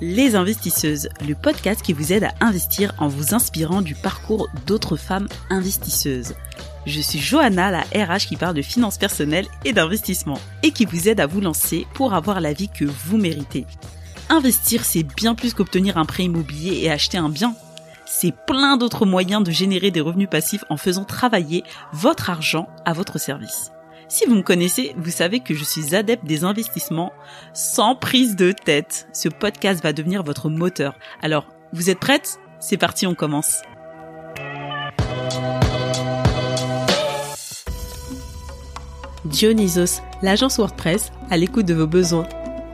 les investisseuses, le podcast qui vous aide à investir en vous inspirant du parcours d'autres femmes investisseuses. Je suis Johanna, la RH qui parle de finances personnelles et d'investissement et qui vous aide à vous lancer pour avoir la vie que vous méritez. Investir, c'est bien plus qu'obtenir un prêt immobilier et acheter un bien. C'est plein d'autres moyens de générer des revenus passifs en faisant travailler votre argent à votre service. Si vous me connaissez, vous savez que je suis adepte des investissements sans prise de tête. Ce podcast va devenir votre moteur. Alors, vous êtes prêtes C'est parti, on commence. Dionysos, l'agence WordPress, à l'écoute de vos besoins.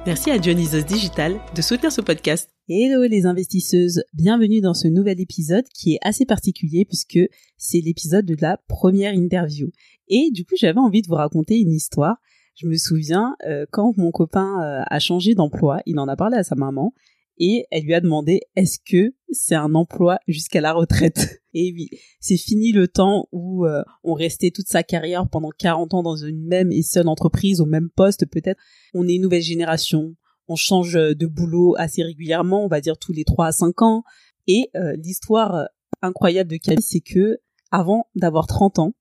Merci à Dionysos Digital de soutenir ce podcast. Hello les investisseuses, bienvenue dans ce nouvel épisode qui est assez particulier puisque c'est l'épisode de la première interview. Et du coup j'avais envie de vous raconter une histoire. Je me souviens euh, quand mon copain euh, a changé d'emploi, il en a parlé à sa maman et elle lui a demandé est-ce que c'est un emploi jusqu'à la retraite? Et oui, c'est fini le temps où euh, on restait toute sa carrière pendant 40 ans dans une même et seule entreprise, au même poste peut-être. On est une nouvelle génération, on change de boulot assez régulièrement, on va dire tous les 3 à 5 ans. Et euh, l'histoire incroyable de Camille, c'est que avant d'avoir 30 ans,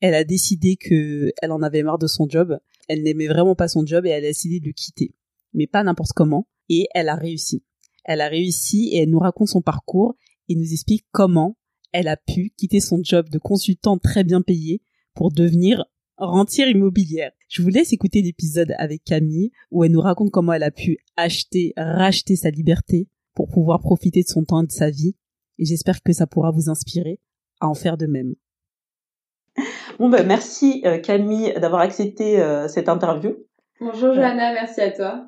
elle a décidé que elle en avait marre de son job, elle n'aimait vraiment pas son job et elle a décidé de le quitter. Mais pas n'importe comment. Et elle a réussi. Elle a réussi et elle nous raconte son parcours et nous explique comment elle a pu quitter son job de consultante très bien payée pour devenir rentière immobilière. Je vous laisse écouter l'épisode avec Camille où elle nous raconte comment elle a pu acheter, racheter sa liberté pour pouvoir profiter de son temps et de sa vie. Et j'espère que ça pourra vous inspirer à en faire de même. Bon ben merci euh, Camille d'avoir accepté euh, cette interview. Bonjour Johanna, merci à toi.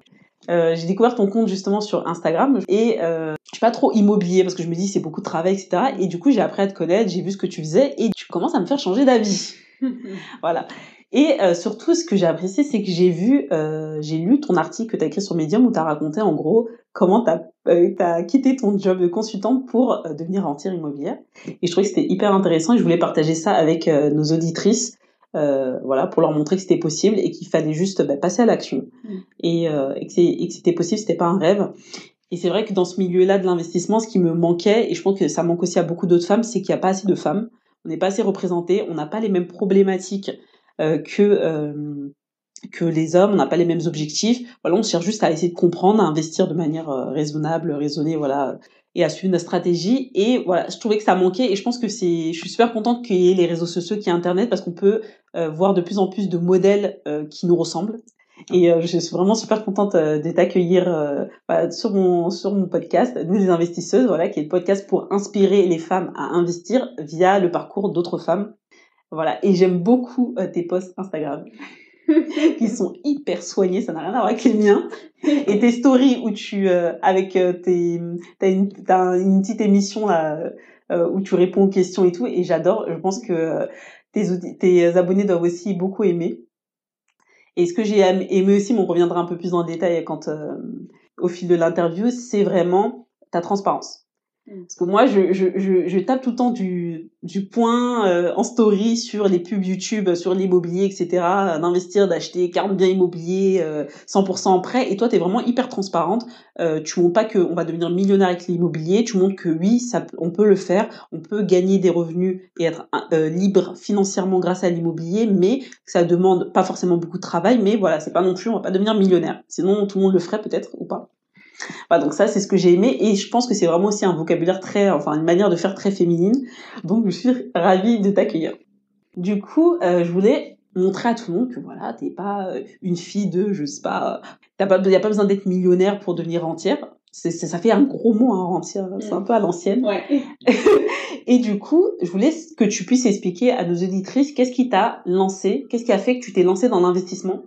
Euh, j'ai découvert ton compte justement sur Instagram et euh, je suis pas trop immobilier parce que je me dis c'est beaucoup de travail etc et du coup j'ai appris à te connaître j'ai vu ce que tu faisais et tu commences à me faire changer d'avis voilà et euh, surtout ce que j'ai apprécié c'est que j'ai vu euh, j'ai lu ton article que tu as écrit sur Medium où tu as raconté en gros comment tu as, euh, quitté ton job de consultante pour devenir entière immobilière et je trouvais que c'était hyper intéressant et je voulais partager ça avec nos auditrices euh, voilà, pour leur montrer que c'était possible et qu'il fallait juste bah, passer à l'action mm. et, euh, et, que c'était possible, c'était pas un rêve. Et c'est vrai que dans ce milieu-là de l'investissement, ce qui me manquait, et je pense que ça manque aussi à beaucoup d'autres femmes, c'est qu'il n'y a pas assez de femmes, on n'est pas assez représenté, on n'a pas les mêmes problématiques euh, que euh, que les hommes, on n'a pas les mêmes objectifs. Voilà, on cherche juste à essayer de comprendre, à investir de manière euh, raisonnable, raisonnée, voilà, et à suivre notre stratégie. Et voilà, je trouvais que ça manquait et je pense que c'est, je suis super contente qu'il y ait les réseaux sociaux, qu'il y ait Internet parce qu'on peut voir de plus en plus de modèles qui nous ressemblent. Et euh, je suis vraiment super contente de t'accueillir sur mon sur mon podcast, nous les investisseuses, voilà, qui est le podcast pour inspirer les femmes à investir via le parcours d'autres femmes. Voilà, et j'aime beaucoup tes posts Instagram. qui sont hyper soignés, ça n'a rien à voir avec les miens. Et tes stories où tu, euh, avec euh, tes, t'as une, t'as une petite émission là euh, où tu réponds aux questions et tout, et j'adore. Je pense que tes, tes abonnés doivent aussi beaucoup aimer. Et ce que j'ai aimé aussi, mais on reviendra un peu plus en détail quand au fil de l'interview, c'est vraiment ta transparence. Mm. Parce que moi, je, je, je, je, tape tout le temps du, du point euh, en story sur les pubs YouTube, sur l'immobilier, etc. D'investir, d'acheter 40 biens immobiliers, euh, 100% en prêt. Et toi, tu es vraiment hyper transparente. Euh, tu montres pas qu'on va devenir millionnaire avec l'immobilier. Tu montres que oui, ça, on peut le faire. On peut gagner des revenus et être euh, libre financièrement grâce à l'immobilier. Mais ça demande pas forcément beaucoup de travail. Mais voilà, c'est pas non plus, on va pas devenir millionnaire. Sinon, tout le monde le ferait peut-être ou pas. Voilà, donc ça, c'est ce que j'ai aimé et je pense que c'est vraiment aussi un vocabulaire très, enfin, une manière de faire très féminine. Donc, je suis ravie de t'accueillir. Du coup, euh, je voulais montrer à tout le monde que voilà, t'es pas euh, une fille de, je sais pas, t'as pas, y a pas besoin d'être millionnaire pour devenir entière. C'est, ça fait un gros mot, hein, entière. C'est un peu à l'ancienne. Ouais. et du coup, je voulais que tu puisses expliquer à nos auditrices qu'est-ce qui t'a lancé, qu'est-ce qui a fait que tu t'es lancé dans l'investissement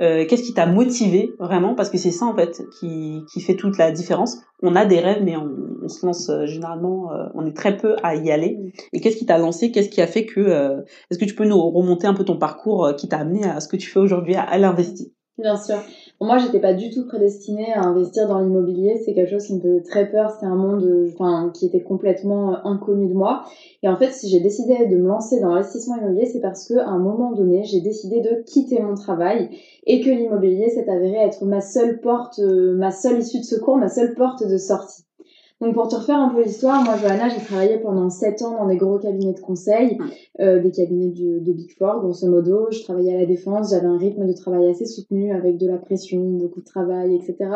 euh, qu'est-ce qui t'a motivé vraiment? Parce que c'est ça en fait qui, qui fait toute la différence. On a des rêves, mais on, on se lance euh, généralement, euh, on est très peu à y aller. Et qu'est-ce qui t'a lancé? Qu'est-ce qui a fait que euh, Est-ce que tu peux nous remonter un peu ton parcours qui t'a amené à ce que tu fais aujourd'hui à, à l'investi Bien sûr. Moi, j'étais pas du tout prédestinée à investir dans l'immobilier. C'est quelque chose qui me faisait très peur. C'est un monde, enfin, qui était complètement euh, inconnu de moi. Et en fait, si j'ai décidé de me lancer dans l'investissement immobilier, c'est parce que à un moment donné, j'ai décidé de quitter mon travail et que l'immobilier s'est avéré être ma seule porte, euh, ma seule issue de secours, ma seule porte de sortie. Donc pour te refaire un peu l'histoire, moi Johanna, j'ai travaillé pendant 7 ans dans des gros cabinets de conseil, euh, des cabinets de Big Four grosso modo. Je travaillais à la défense, j'avais un rythme de travail assez soutenu avec de la pression, beaucoup de travail, etc.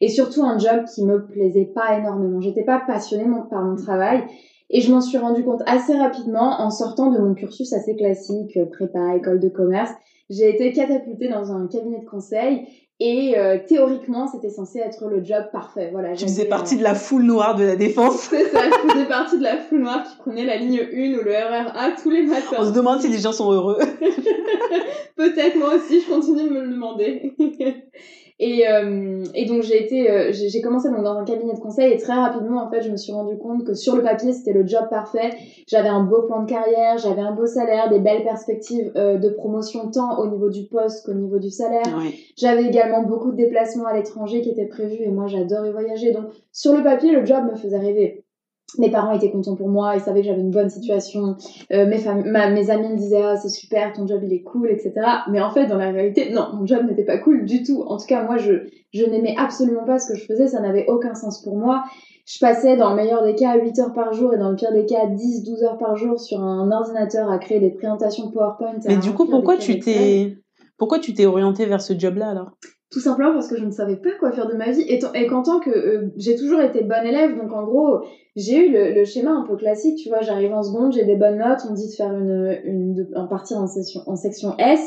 Et surtout un job qui me plaisait pas énormément. J'étais pas passionnée par mon travail. Et je m'en suis rendu compte assez rapidement en sortant de mon cursus assez classique, prépa, école de commerce. J'ai été catapultée dans un cabinet de conseil et euh, théoriquement, c'était censé être le job parfait. Voilà, Tu faisais partie euh, de la foule noire de la défense. c'est ça, je faisais partie de la foule noire qui prenait la ligne 1 ou le RER A tous les On matins. se demande si les gens sont heureux. Peut-être moi aussi, je continue de me le demander. et, euh, et donc j'ai été, euh, j'ai commencé donc dans un cabinet de conseil et très rapidement en fait je me suis rendu compte que sur le papier c'était le job parfait. J'avais un beau plan de carrière, j'avais un beau salaire, des belles perspectives euh, de promotion tant au niveau du poste qu'au niveau du salaire. Ouais. J'avais également beaucoup de déplacements à l'étranger qui étaient prévus et moi j'adore y voyager. Donc sur le papier, le job me faisait rêver. Mes parents étaient contents pour moi, ils savaient que j'avais une bonne situation. Euh, mes, fam- ma- mes amis me disaient ah c'est super, ton job il est cool, etc. Mais en fait dans la réalité, non, mon job n'était pas cool du tout. En tout cas moi je je n'aimais absolument pas ce que je faisais, ça n'avait aucun sens pour moi. Je passais dans le meilleur des cas 8 heures par jour et dans le pire des cas 10-12 heures par jour sur un ordinateur à créer des présentations PowerPoint. Mais du coup, pourquoi tu t'es pourquoi tu t'es orienté vers ce job-là alors? Tout simplement parce que je ne savais pas quoi faire de ma vie et, et qu'en tant que euh, j'ai toujours été bonne élève, donc en gros j'ai eu le, le schéma un peu classique, tu vois, j'arrive en seconde, j'ai des bonnes notes, on me dit de faire une, une de, en partir en section, en section S.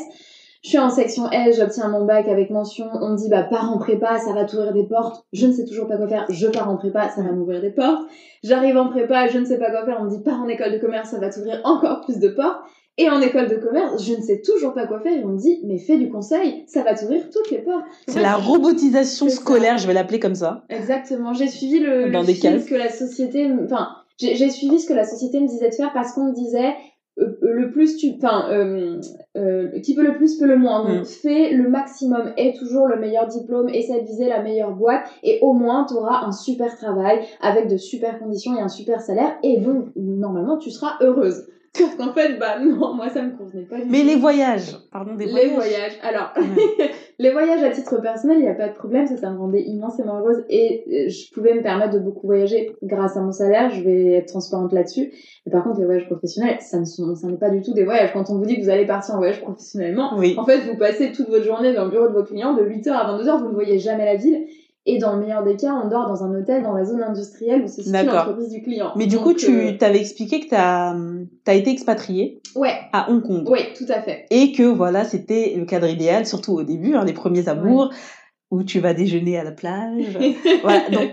Je suis en section S, j'obtiens mon bac avec mention, on me dit bah pars en prépa, ça va t'ouvrir des portes. Je ne sais toujours pas quoi faire, je pars en prépa, ça va m'ouvrir des portes. J'arrive en prépa, je ne sais pas quoi faire, on me dit pars en école de commerce, ça va t'ouvrir encore plus de portes. Et en école de commerce, je ne sais toujours pas quoi faire. Et on me dit, mais fais du conseil, ça va t'ouvrir toutes les portes. C'est la robotisation ça. scolaire, je vais l'appeler comme ça. Exactement. J'ai suivi le, Dans le des fil cases. que la société, enfin, j'ai j'ai suivi ce que la société me disait de faire parce qu'on me disait, euh, le plus tu, enfin, euh, euh, qui peut le plus peut le moins. Donc, Mm. fais le maximum, aie toujours le meilleur diplôme, essaie de viser la meilleure boîte et au moins tu auras un super travail avec de super conditions et un super salaire et donc normalement tu seras heureuse. Sauf qu'en fait, bah non, moi ça me convenait pas Mais les voyages, pardon des Les voyages. voyages. Alors, Ouais. les voyages à titre personnel, il n'y a pas de problème, ça, ça me rendait immensément heureuse et euh, je pouvais me permettre de beaucoup voyager grâce à mon salaire, je vais être transparente là-dessus. Mais par contre, les voyages professionnels, ça ne sont, ça n'est pas du tout des voyages. Quand on vous dit que vous allez partir en voyage professionnellement, Oui. en fait, vous passez toute votre journée dans le bureau de vos clients de 8h à 22h, vous ne voyez jamais la ville. Et dans le meilleur des cas, on dort dans un hôtel dans la zone industrielle où se situe l'entreprise du client. Mais du Donc, coup, tu euh, t'avais expliqué que t'as as été expatrié Ouais, à Hong Kong. ouais, tout à fait. Et que voilà, c'était le cadre idéal, surtout au début, hein, les premiers amours, où tu vas déjeuner à la plage. voilà, donc.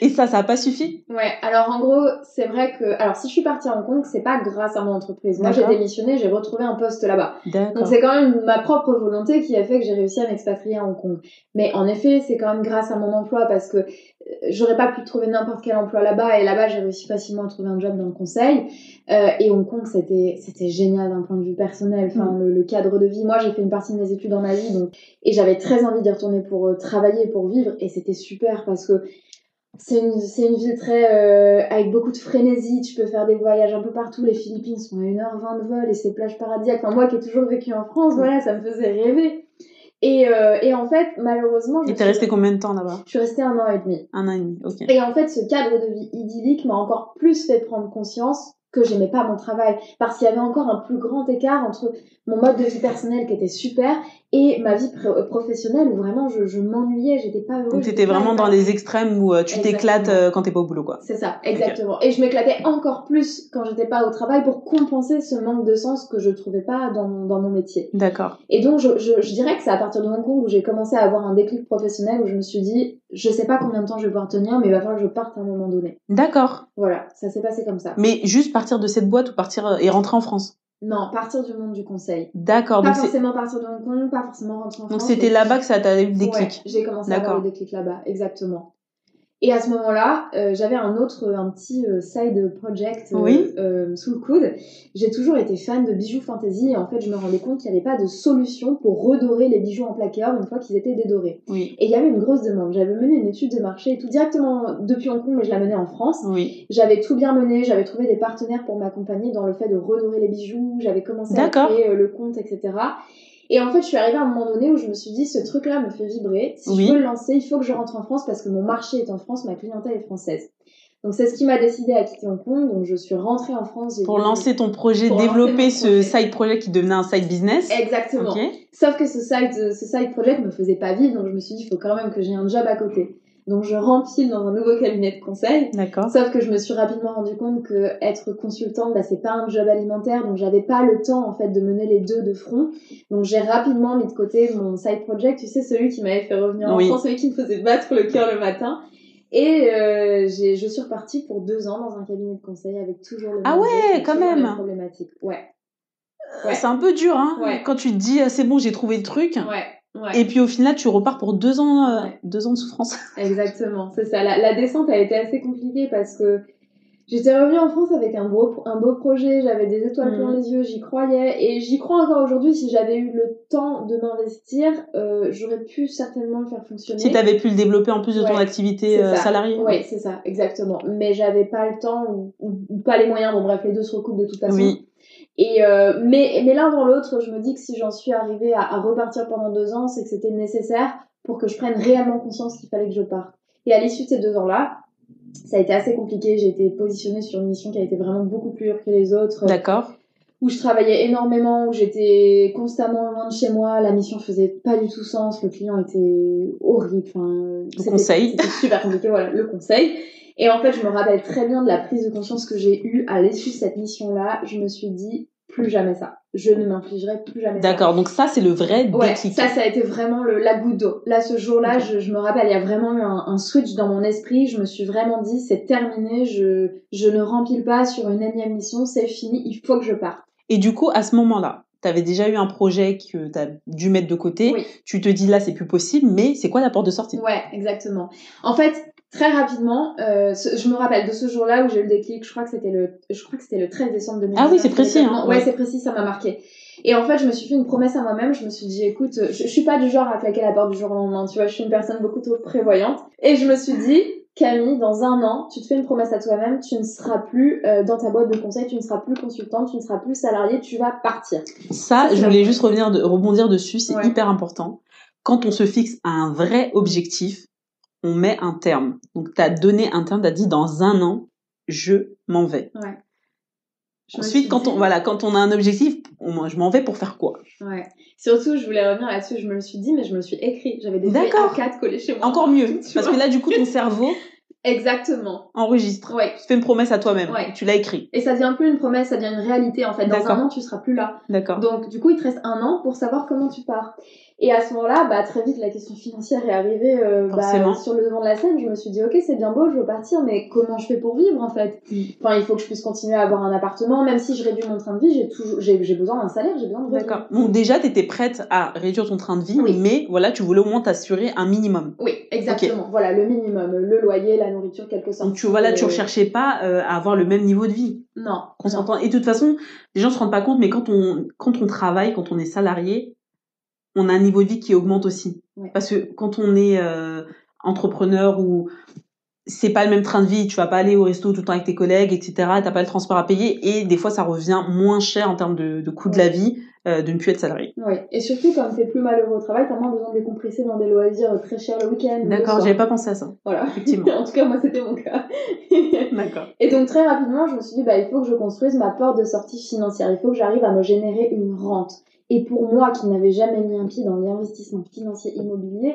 Et ça, ça a pas suffi? Ouais, alors en gros, c'est vrai que. Alors, si je suis partie à Hong Kong, c'est pas grâce à mon entreprise. Moi, j'ai démissionné, j'ai retrouvé un poste là-bas. Donc, c'est quand même ma propre volonté qui a fait que j'ai réussi à m'expatrier à Hong Kong. Mais en effet, c'est quand même grâce à mon emploi parce que euh, j'aurais pas pu trouver n'importe quel emploi là-bas et là-bas, j'ai réussi facilement à trouver un job dans le conseil. Euh, et Hong Kong, c'était c'était génial d'un point de vue personnel. Enfin, Mm. le, le cadre de vie. Moi, j'ai fait une partie de mes études dans ma vie, donc et j'avais très envie d'y retourner pour euh, travailler, pour vivre, et c'était super parce que c'est une, c'est une ville très euh, avec beaucoup de frénésie, tu peux faire des voyages un peu partout, les Philippines sont à 1h20 de vol et c'est plage paradisiaque. Enfin moi qui ai toujours vécu en France, voilà, ça me faisait rêver. Et, euh, et en fait, malheureusement, je Et t'es suis- resté combien de temps là-bas? Je suis restée un an et demi. Un an et demi, ok. Et en fait, ce cadre de vie idyllique m'a encore plus fait prendre conscience que j'aimais pas mon travail parce qu'il y avait encore un plus grand écart entre mon mode de vie personnel qui était super et ma vie pr- professionnelle où vraiment je, je m'ennuyais, j'étais pas heureuse. Donc t'étais vraiment dans les extrêmes où euh, tu t'éclates euh, quand t'es pas au boulot, quoi. C'est ça, exactement. Et je m'éclatais encore plus quand j'étais pas au travail pour compenser ce manque de sens que je trouvais pas dans, dans mon métier. D'accord. Et donc, je, je, je dirais que c'est à partir de Hong Kong où j'ai commencé à avoir un déclic professionnel où je me suis dit, je sais pas combien de temps je vais pouvoir tenir, mais il va falloir que je parte à un moment donné. D'accord. Voilà, ça s'est passé comme ça. Mais juste partir de cette boîte ou partir euh, et rentrer en France? Non, partir du monde du conseil. D'accord. Pas Donc, forcément partir de Hong Kong, pas forcément rentrer en donc France. c'était mais- là-bas que ça t'a eu le Ouais, déclic. j'ai commencé à avoir le déclic là-bas, exactement. Et à ce moment-là, euh, j'avais un autre, un petit euh, side project euh, Oui. euh, sous le coude. J'ai toujours été fan de bijoux fantasy et en fait, je me rendais compte qu'il n'y avait pas de solution pour redorer les bijoux en placard une fois qu'ils étaient dédorés. Oui. Et il y avait une grosse demande. J'avais mené une étude de marché et tout directement depuis Hong Kong, mais je la menais en France. Oui. J'avais tout bien mené, j'avais trouvé des partenaires pour m'accompagner dans le fait de redorer les bijoux, j'avais commencé à créer euh, le compte, etc. Et en fait, je suis arrivée à un moment donné où je me suis dit, ce truc-là me fait vibrer. Si Oui. je veux le lancer, il faut que je rentre en France parce que mon marché est en France, ma clientèle est française. Donc c'est ce qui m'a décidé à quitter Hong Kong. Donc je suis rentrée en France. Pour lancer ton projet, développer ce side project qui devenait un side business. Exactement. Sauf que ce side, ce side project me faisait pas vivre, donc je me suis dit, il faut quand même que j'ai un job à côté. Donc je rempile dans un nouveau cabinet de conseil. D'accord. Sauf que je me suis rapidement rendu compte que être consultante, bah, c'est pas un job alimentaire, donc j'avais pas le temps en fait de mener les deux de front. Donc j'ai rapidement mis de côté mon side project, tu sais celui qui m'avait fait revenir Oui. en France, celui qui me faisait battre le cœur le matin. Et euh, j'ai- je suis repartie pour deux ans dans un cabinet de conseil avec toujours le même Ah ouais, quand même. problématique. Ouais, Ouais. C'est un peu dur, hein. Ouais. Quand tu te dis, ah, c'est bon, j'ai trouvé le truc. ouais, ouais. Et puis au final, tu repars pour deux ans, euh, Ouais. deux ans de souffrance. Exactement, c'est ça. La, la descente a été assez compliquée parce que j'étais revenue en France avec un beau, un beau projet, j'avais des étoiles Mhm. plein les yeux, j'y croyais et j'y crois encore aujourd'hui. Si j'avais eu le temps de m'investir, euh, j'aurais pu certainement le faire fonctionner. Si tu avais pu le développer en plus de ton activité euh, salariée. Oui, c'est ça, exactement. Mais j'avais pas le temps ou, ou- ou pas les moyens. Bon, bref, les deux se recoupent de toute façon. Oui. Et euh, mais, mais l'un dans l'autre, je me dis que si j'en suis arrivée à, à repartir pendant deux ans, c'est que c'était nécessaire pour que je prenne réellement conscience qu'il fallait que je parte. Et à l'issue de ces deux ans-là, ça a été assez compliqué. J'ai été positionnée sur une mission qui a été vraiment beaucoup plus dure que les autres, D'accord. où je travaillais énormément, où j'étais constamment loin de chez moi. La mission faisait pas du tout sens. Le client était horrible. Enfin, c'était- conseil. C'était super compliqué. Voilà, le conseil. Et en fait, je me rappelle très bien de la prise de conscience que j'ai eue à l'issue de cette mission-là. Je me suis dit, plus jamais ça. Je ne m'infligerai plus jamais. D'accord. Donc ça, c'est le vrai Ouais, déclic. ça, ça a été vraiment le, la goutte d'eau. Là, ce jour-là, je, je me rappelle, il y a vraiment eu un, un switch dans mon esprit. Je me suis vraiment dit, c'est terminé, je, je ne rempile pas sur une énième mission, c'est fini, il faut que je parte. Et du coup, à ce moment-là, tu avais déjà eu un projet que tu as dû mettre de côté. Oui. Tu te dis là, c'est plus possible, mais c'est quoi la porte de sortie? Ouais, exactement. En fait, très rapidement, euh, ce- je me rappelle de ce jour-là où j'ai eu le déclic. Je crois que c'était le, je crois que c'était le 13 décembre 2019. Ah oui, c'est précis, hein. Ouais, Ouais. c'est précis, ça m'a marqué. Et en fait, je me suis fait une promesse à moi-même. Je me suis dit, écoute, je, je suis pas du genre à claquer la porte du jour au lendemain. Tu vois, je suis une personne beaucoup trop prévoyante. Et je me suis dit, Camille, dans un an, tu te fais une promesse à toi-même. Tu ne seras plus euh, dans ta boîte de conseil. Tu ne seras plus consultante. Tu ne seras plus salariée. Tu vas partir. Ça, je la voulais juste revenir de, rebondir dessus, c'est Ouais. hyper important. Quand on se fixe un vrai objectif, on met un terme. Donc, tu as donné un terme, tu as dit dans un an, je m'en vais. Ouais. Je Ensuite, quand dit- on, voilà, quand on a un objectif, on- je m'en vais pour faire quoi? Ouais. Surtout, je voulais revenir là-dessus, je me le suis dit, mais je me le suis écrit. J'avais des feuilles D'accord. A4 collées chez moi. Encore mieux, parce que là, du coup, ton cerveau Exactement. enregistre. Ouais. Tu fais une promesse à toi-même. Ouais. Tu l'as écrit. Et ça devient plus une promesse, ça devient une réalité en fait. Dans D'accord. un an, tu seras plus là. D'accord. Donc, du coup, il te reste un an pour savoir comment tu pars. Et à ce moment-là, bah, très vite, la question financière est arrivée euh, bah, sur le devant de la scène. Je me suis dit, ok, c'est bien beau, je veux partir, mais comment je fais pour vivre en fait? Mm. Enfin, il faut que je puisse continuer à avoir un appartement, même si je réduis mon train de vie, j'ai toujours, j'ai, j'ai besoin d'un salaire, j'ai besoin de. D'accord. Donc, déjà, tu étais prête à réduire ton train de vie, Oui. mais voilà, tu voulais au moins t'assurer un minimum. Oui, exactement. Voilà, le minimum, le loyer, la nourriture, quelque sorte. Donc, tu, voilà, tu Euh, recherchais pas euh, à avoir le même niveau de vie. Non. qu'on non. s'entend. Et de toute façon, les gens se rendent pas compte, mais quand on, quand on travaille, quand on est salarié, on a un niveau de vie qui augmente aussi. Ouais. Parce que quand on est euh, entrepreneur ou c'est pas le même train de vie, tu vas pas aller au resto tout le temps avec tes collègues, etc. T'as pas le transport à payer et des fois ça revient moins cher en termes de, de coût de la vie euh, de ne plus être salarié. Oui, et surtout comme t'es plus malheureux au travail, t'as moins besoin de décompresser dans des loisirs très chers le week-end. D'accord, j'avais pas pensé à ça. Voilà. Effectivement. en tout cas, moi, c'était mon cas. D'accord. et donc, très rapidement, je me suis dit, bah, il faut que je construise ma porte de sortie financière. Il faut que j'arrive à me générer une rente. Et pour moi, qui n'avais jamais mis un pied dans l'investissement financier immobilier,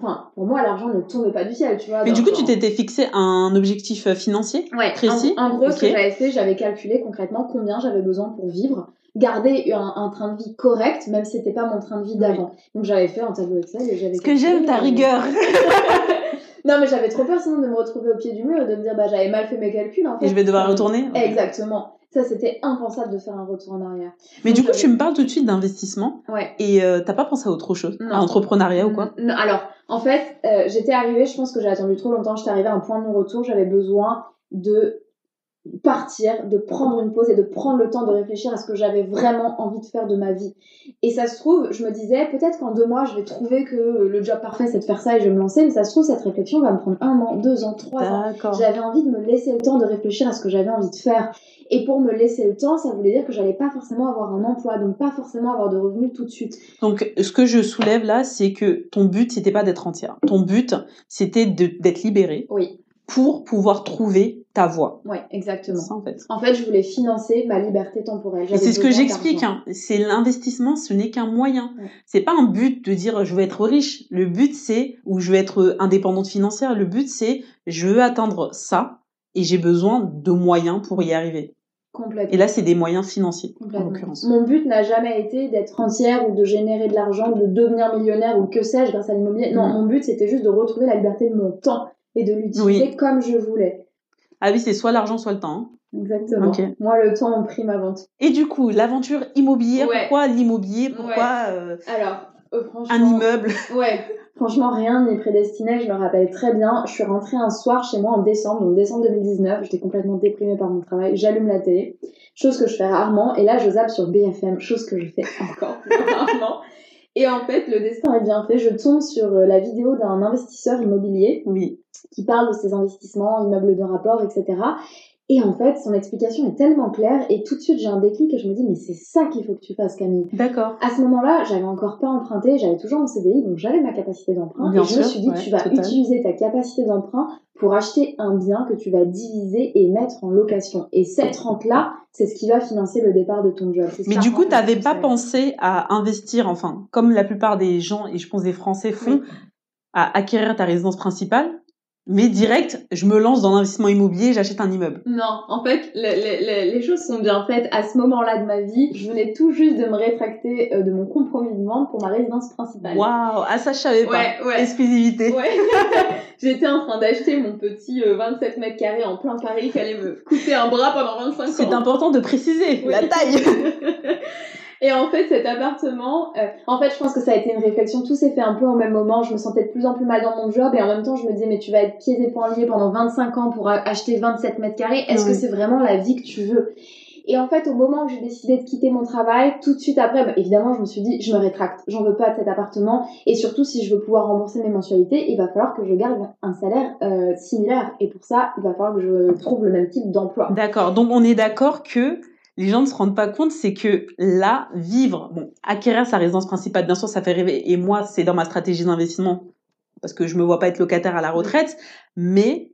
enfin, pour moi, l'argent ne tombait pas du ciel, tu vois. Mais du coup, tu t'étais fixé un objectif euh, financier Ouais, précis En, en gros, ce que j'avais fait, j'avais calculé concrètement combien j'avais besoin pour vivre, garder un, un train de vie correct, même si c'était pas mon train de vie d'avant. Donc j'avais fait un tableau Excel et j'avais. Ce que j'aime, ta rigueur. non, mais j'avais trop peur sinon de me retrouver au pied du mur et de me dire bah j'avais mal fait mes calculs en fait. Et je vais devoir retourner. Exactement. Ça, c'était impensable de faire un retour en arrière. Mais Donc, du coup, tu me parles tout de suite d'investissement Ouais. et euh, t'as pas pensé à autre chose? Non. À entrepreneuriat ou quoi? Non, alors, en fait, euh, j'étais arrivée, je pense que j'ai attendu trop longtemps, j'étais arrivée à un point de non-retour, j'avais besoin de partir, de prendre une pause et de prendre le temps de réfléchir à ce que j'avais vraiment envie de faire de ma vie. Et ça se trouve, je me disais, peut-être qu'en deux mois, je vais trouver que le job parfait, c'est de faire ça et je vais me lancer, mais ça se trouve, cette réflexion va me prendre un an, deux ans, trois ans. J'avais envie de me laisser le temps de réfléchir à ce que j'avais envie de faire. Et pour me laisser le temps, ça voulait dire que j'allais pas forcément avoir un emploi, donc pas forcément avoir de revenus tout de suite. Donc, ce que je soulève là, c'est que ton but, c'était pas d'être entière. Ton but, c'était d'être libérée Oui, pour pouvoir trouver ta voie. C'est exactement. ça, en fait. En fait, je voulais financer ma liberté temporelle. C'est ce que j'explique. Hein. C'est l'investissement, ce n'est qu'un moyen. Ouais. C'est pas un but de dire je veux être riche. Le but c'est ou je veux être indépendante financière. Le but c'est je veux atteindre ça et j'ai besoin de moyens pour y arriver. Complètement. Et là, c'est des moyens financiers en Complètement. l'occurrence. Mon but n'a jamais été d'être entière ou de générer de l'argent, de devenir millionnaire ou que sais-je grâce à l'immobilier. Non, Mhm. mon but c'était juste de retrouver la liberté de mon temps et de l'utiliser Oui. comme je voulais. Ah oui, c'est soit l'argent, soit le temps. hein. Exactement. Ok. Moi, le temps en prime avant tout. Et du coup, l'aventure immobilière, Ouais. pourquoi l'immobilier? Pourquoi euh, Alors, euh, franchement. un immeuble Ouais, franchement, rien n'est prédestiné, je me rappelle très bien. Je suis rentrée un soir chez moi en décembre, donc décembre 2019, j'étais complètement déprimée par mon travail, j'allume la télé, chose que je fais rarement, et là je zappe sur BFM, chose que je fais encore plus rarement. Et en fait, le destin est bien fait, je tombe sur euh, la vidéo d'un investisseur immobilier Oui. qui parle de ses investissements, immeubles de rapport, etc. Et en fait, son explication est tellement claire, et tout de suite j'ai un déclic et je me dis, mais c'est ça qu'il faut que tu fasses, Camille. D'accord. À ce moment-là, j'avais encore pas emprunté, j'avais toujours mon CDI, donc j'avais ma capacité d'emprunt. Et je me suis dit, ouais, tu vas total. utiliser ta capacité d'emprunt pour acheter un bien que tu vas diviser et mettre en location. Et cette rente-là, c'est ce qui va financer le départ de ton job. Mais du coup, t'avais le pas pensé à investir, enfin, comme la plupart des gens, et je pense des Français font, à acquérir ta résidence principale, mais direct, je me lance dans l'investissement immobilier, j'achète un immeuble. Non, en fait, le- le- le- les choses sont bien faites. À ce moment-là de ma vie, je venais tout juste de me rétracter euh, de mon compromis de vente pour ma résidence principale. Waouh, ah ça je savais pas. Ouais, ouais. Exclusivité. Ouais, j'étais en train d'acheter mon petit euh, 27 mètres carrés en plein Paris qui allait me coûter un bras pendant 25 ans. C'est important de préciser Oui. la taille. Et en fait, cet appartement, euh, en fait, je pense que ça a été une réflexion. Tout s'est fait un peu au même moment. Je me sentais de plus en plus mal dans mon job et en même temps, je me disais, mais tu vas être pieds et poings liés pendant 25 ans pour acheter 27 mètres carrés. Est-ce que c'est vraiment la vie que tu veux? Et en fait, au moment où j'ai décidé de quitter mon travail, tout de suite après, bah, évidemment, je me suis dit, je me rétracte. J'en veux pas de cet appartement. Et surtout, si je veux pouvoir rembourser mes mensualités, il va falloir que je garde un salaire euh, similaire. Et pour ça, il va falloir que je trouve le même type d'emploi. D'accord. Donc on est d'accord que les gens ne se rendent pas compte, c'est que là, vivre, bon, acquérir sa résidence principale, bien sûr, ça fait rêver. Et moi, c'est dans ma stratégie d'investissement parce que je me vois pas être locataire à la retraite, mais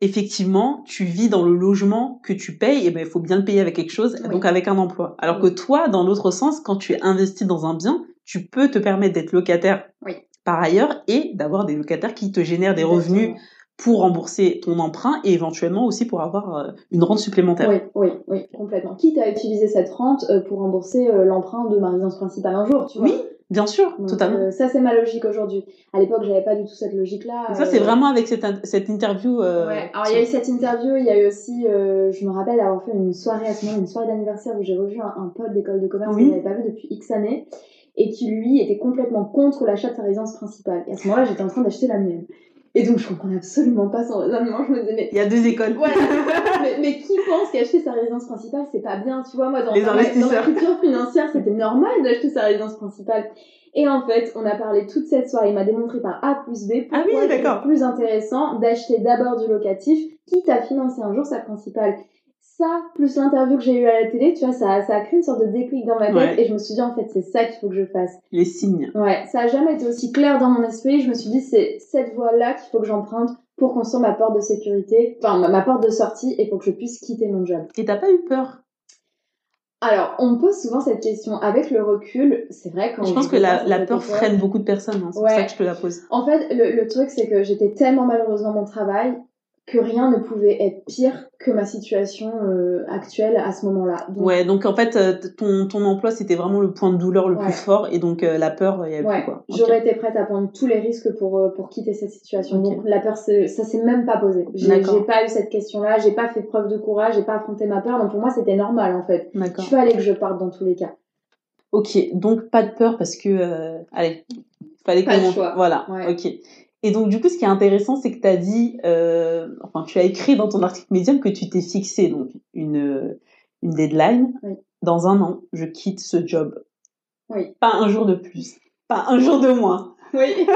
effectivement, tu vis dans le logement que tu payes, et ben il faut bien le payer avec quelque chose, Oui. donc avec un emploi. Alors Oui. que toi, dans l'autre sens, quand tu investis dans un bien, tu peux te permettre d'être locataire Oui. par ailleurs et d'avoir des locataires qui te génèrent des revenus. Pour rembourser ton emprunt et éventuellement aussi pour avoir euh, une rente supplémentaire. Oui, oui, oui, complètement. Quitte à utiliser cette rente euh, pour rembourser euh, l'emprunt de ma résidence principale un jour, tu vois. Oui, bien sûr, Donc, totalement. euh, ça, c'est ma logique aujourd'hui. À l'époque, j'avais pas du tout cette logique-là. Ça, c'est vraiment avec cette, cette interview. euh, Ouais, alors il y a eu cette interview, il y a eu aussi, je me rappelle avoir fait une soirée à ce moment, une soirée d'anniversaire où j'ai revu un, un pote d'école de commerce Oui. que j'avais pas vu depuis X années et qui lui était complètement contre l'achat de sa résidence principale. Et à ce moment-là, j'étais en train d'acheter la mienne. Et donc je comprenais absolument pas son raisonnement. Je me disais, mais Il y a deux écoles. Ouais. mais, mais qui pense qu'acheter sa résidence principale, c'est pas bien Tu vois, moi, dans, Les investisseurs. culture financière, c'était normal d'acheter sa résidence principale. Et en fait, on a parlé toute cette soirée. Il m'a démontré par A plus B Ah oui, pourquoi c'est d'accord. plus intéressant d'acheter d'abord du locatif, quitte à financer un jour sa principale. Ça, plus l'interview que j'ai eue à la télé, tu vois, ça, ça a créé une sorte de déclic dans ma tête. Ouais. Et je me suis dit, en fait, c'est ça qu'il faut que je fasse. Les signes. Ouais, ça a jamais été aussi clair dans mon esprit. Je me suis dit, c'est cette voie-là qu'il faut que j'emprunte pour construire ma porte de sécurité, enfin ma, porte de sortie et pour que je puisse quitter mon job. Et t'as pas eu peur? Alors, on me pose souvent cette question. Avec le recul, c'est vrai quand Je pense que la, la peur freine beaucoup de personnes. hein, C'est Ouais. pour ça que je te la pose. En fait, le, le truc, c'est que j'étais tellement malheureuse dans mon travail que rien ne pouvait être pire que ma situation euh, actuelle à ce moment-là. Donc, Ouais, donc en fait, euh, ton, ton emploi, c'était vraiment le point de douleur le Ouais. plus fort, et donc euh, la peur, il y avait Ouais, plus quoi. Ok. j'aurais été prête à prendre tous les risques pour, euh, pour quitter cette situation. Donc la peur, ça s'est même pas posé. J'ai pas eu cette question-là, j'ai pas fait preuve de courage, j'ai pas affronté ma peur. Donc pour moi, c'était normal en fait. D'accord. Il fallait que je parte dans tous les cas. Ok, donc pas de peur parce que, euh, allez, fallait Pas qu'on- le choix. Voilà, Ouais. ok. Et donc du coup, ce qui est intéressant, c'est que tu as dit, euh, enfin, tu as écrit dans ton article Medium que tu t'es fixé donc une une deadline. Oui. Dans un an, je quitte ce job. Oui. Pas un jour de plus, pas un jour de moins. Oui.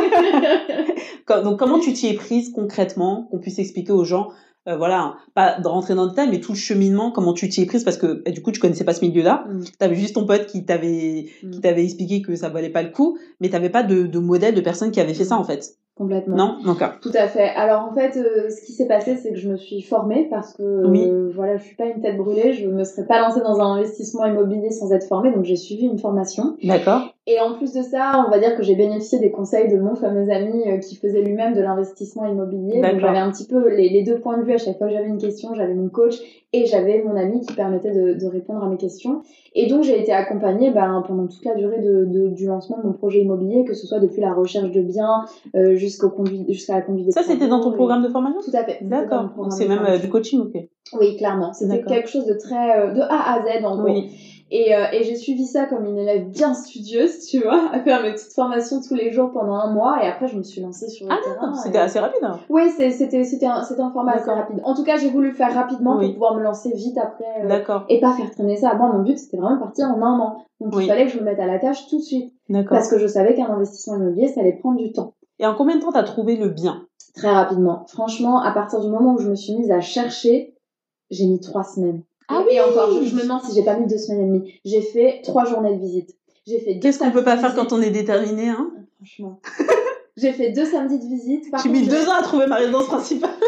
Donc comment tu t'y es prise concrètement, qu'on puisse expliquer aux gens, euh, voilà, pas de rentrer dans le détail, mais tout le cheminement, comment tu t'y es prise, parce que eh, du coup, tu connaissais pas ce milieu-là. Mm. T'avais juste ton pote qui t'avait Mm. qui t'avait expliqué que ça valait pas le coup, mais t'avais pas de, de modèle de personne qui avait fait ça en fait. Complètement. Non, d'accord. Tout à fait. Alors en fait, euh, ce qui s'est passé, c'est que je me suis formée parce que euh, Oui. voilà, je suis pas une tête brûlée, je me serais pas lancée dans un investissement immobilier sans être formée, donc j'ai suivi une formation. D'accord. Et en plus de ça, on va dire que j'ai bénéficié des conseils de mon fameux ami euh, qui faisait lui-même de l'investissement immobilier. Donc j'avais un petit peu les, les deux points de vue à chaque fois que j'avais une question, j'avais mon coach et j'avais mon ami qui permettait de, de répondre à mes questions. Et donc j'ai été accompagnée ben, pendant toute la durée de, de- du lancement de mon projet immobilier, que ce soit depuis la recherche de biens euh, jusqu'au jusqu'à la conduite Ça, c'était dans ton programme de formation? Tout à fait. D'accord. C'est même euh, du coaching, ok. Oui, clairement. C'était quelque chose de très euh, de A à Z en gros. Oui. Et, euh, et j'ai suivi ça comme une élève bien studieuse, tu vois, à faire mes petites formations tous les jours pendant un mois. Et après, je me suis lancée sur le Ah terrain. d'accord, c'était et- assez rapide. hein. Oui, c'était un, un format assez rapide. En tout cas, j'ai voulu le faire rapidement Oui. pour pouvoir me lancer vite après. euh, D'accord. et pas faire traîner ça. Moi, mon but, c'était vraiment de partir en un an. Donc, Oui. il fallait que je me mette à la tâche tout de suite. D'accord. Parce que je savais qu'un investissement immobilier, ça allait prendre du temps. Et en combien de temps t'as trouvé le bien? Très rapidement. Franchement, à partir du moment où je me suis mise à chercher, j'ai mis trois semaines. Ah et oui encore, je, je me demande si j'ai pas mis deux semaines et demie. J'ai fait trois journées de visite. J'ai fait Qu'est-ce qu'on peut pas faire quand on est déterminé, hein? Franchement. j'ai fait deux samedis de visite. J'ai mis je- deux ans à trouver ma résidence principale.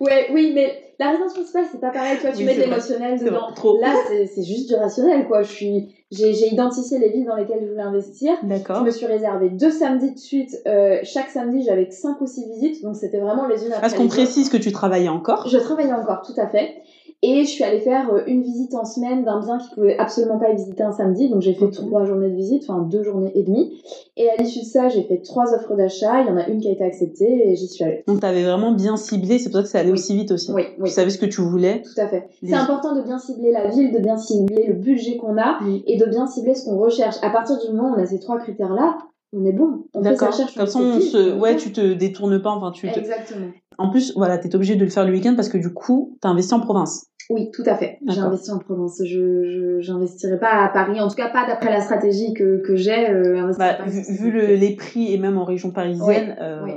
Ouais, oui, mais la résidence principale, c'est pas pareil. Tu vois, tu Oui, mets de l'émotionnel dedans. vrai, trop. Là, c'est c'est juste du rationnel, quoi. Je suis, j'ai j'ai identifié les villes dans lesquelles je voulais investir. Je D'accord. me suis réservé deux samedis de suite. Euh, chaque samedi, j'avais cinq ou six visites, donc c'était vraiment les unes après Parce qu'on les autres. précise que tu travaillais encore? Je travaillais encore, tout à fait. Et je suis allée faire euh, une visite en semaine d'un bien qui pouvait absolument pas être visité un samedi. Donc j'ai fait trois journées de visite, enfin deux journées et demie. Et à l'issue de ça, j'ai fait trois offres d'achat. Il y en a une qui a été acceptée et j'y suis allée. Donc t'avais vraiment bien ciblé, c'est pour ça que ça allait Oui. aussi vite aussi. Oui, oui, Tu savais ce que tu voulais. tout à fait. Les- C'est important de bien cibler la ville, de bien cibler le budget qu'on a Oui. et de bien cibler ce qu'on recherche. À partir du moment où on a ces trois critères-là, on est bon. On fait sa D'accord. recherche. Comme ça, on se, ouais, tu te détournes pas, enfin, tu te... Exactement. En plus, voilà, t'es obligé de le faire le week-end parce que du coup, t'as investi en province. Oui, tout à fait. J'ai investi en Provence. Je, j'investirai pas à Paris. En tout cas, pas d'après la stratégie que, que j'ai. Euh, Bah, vu, le- les prix et même en région parisienne, euh, oui.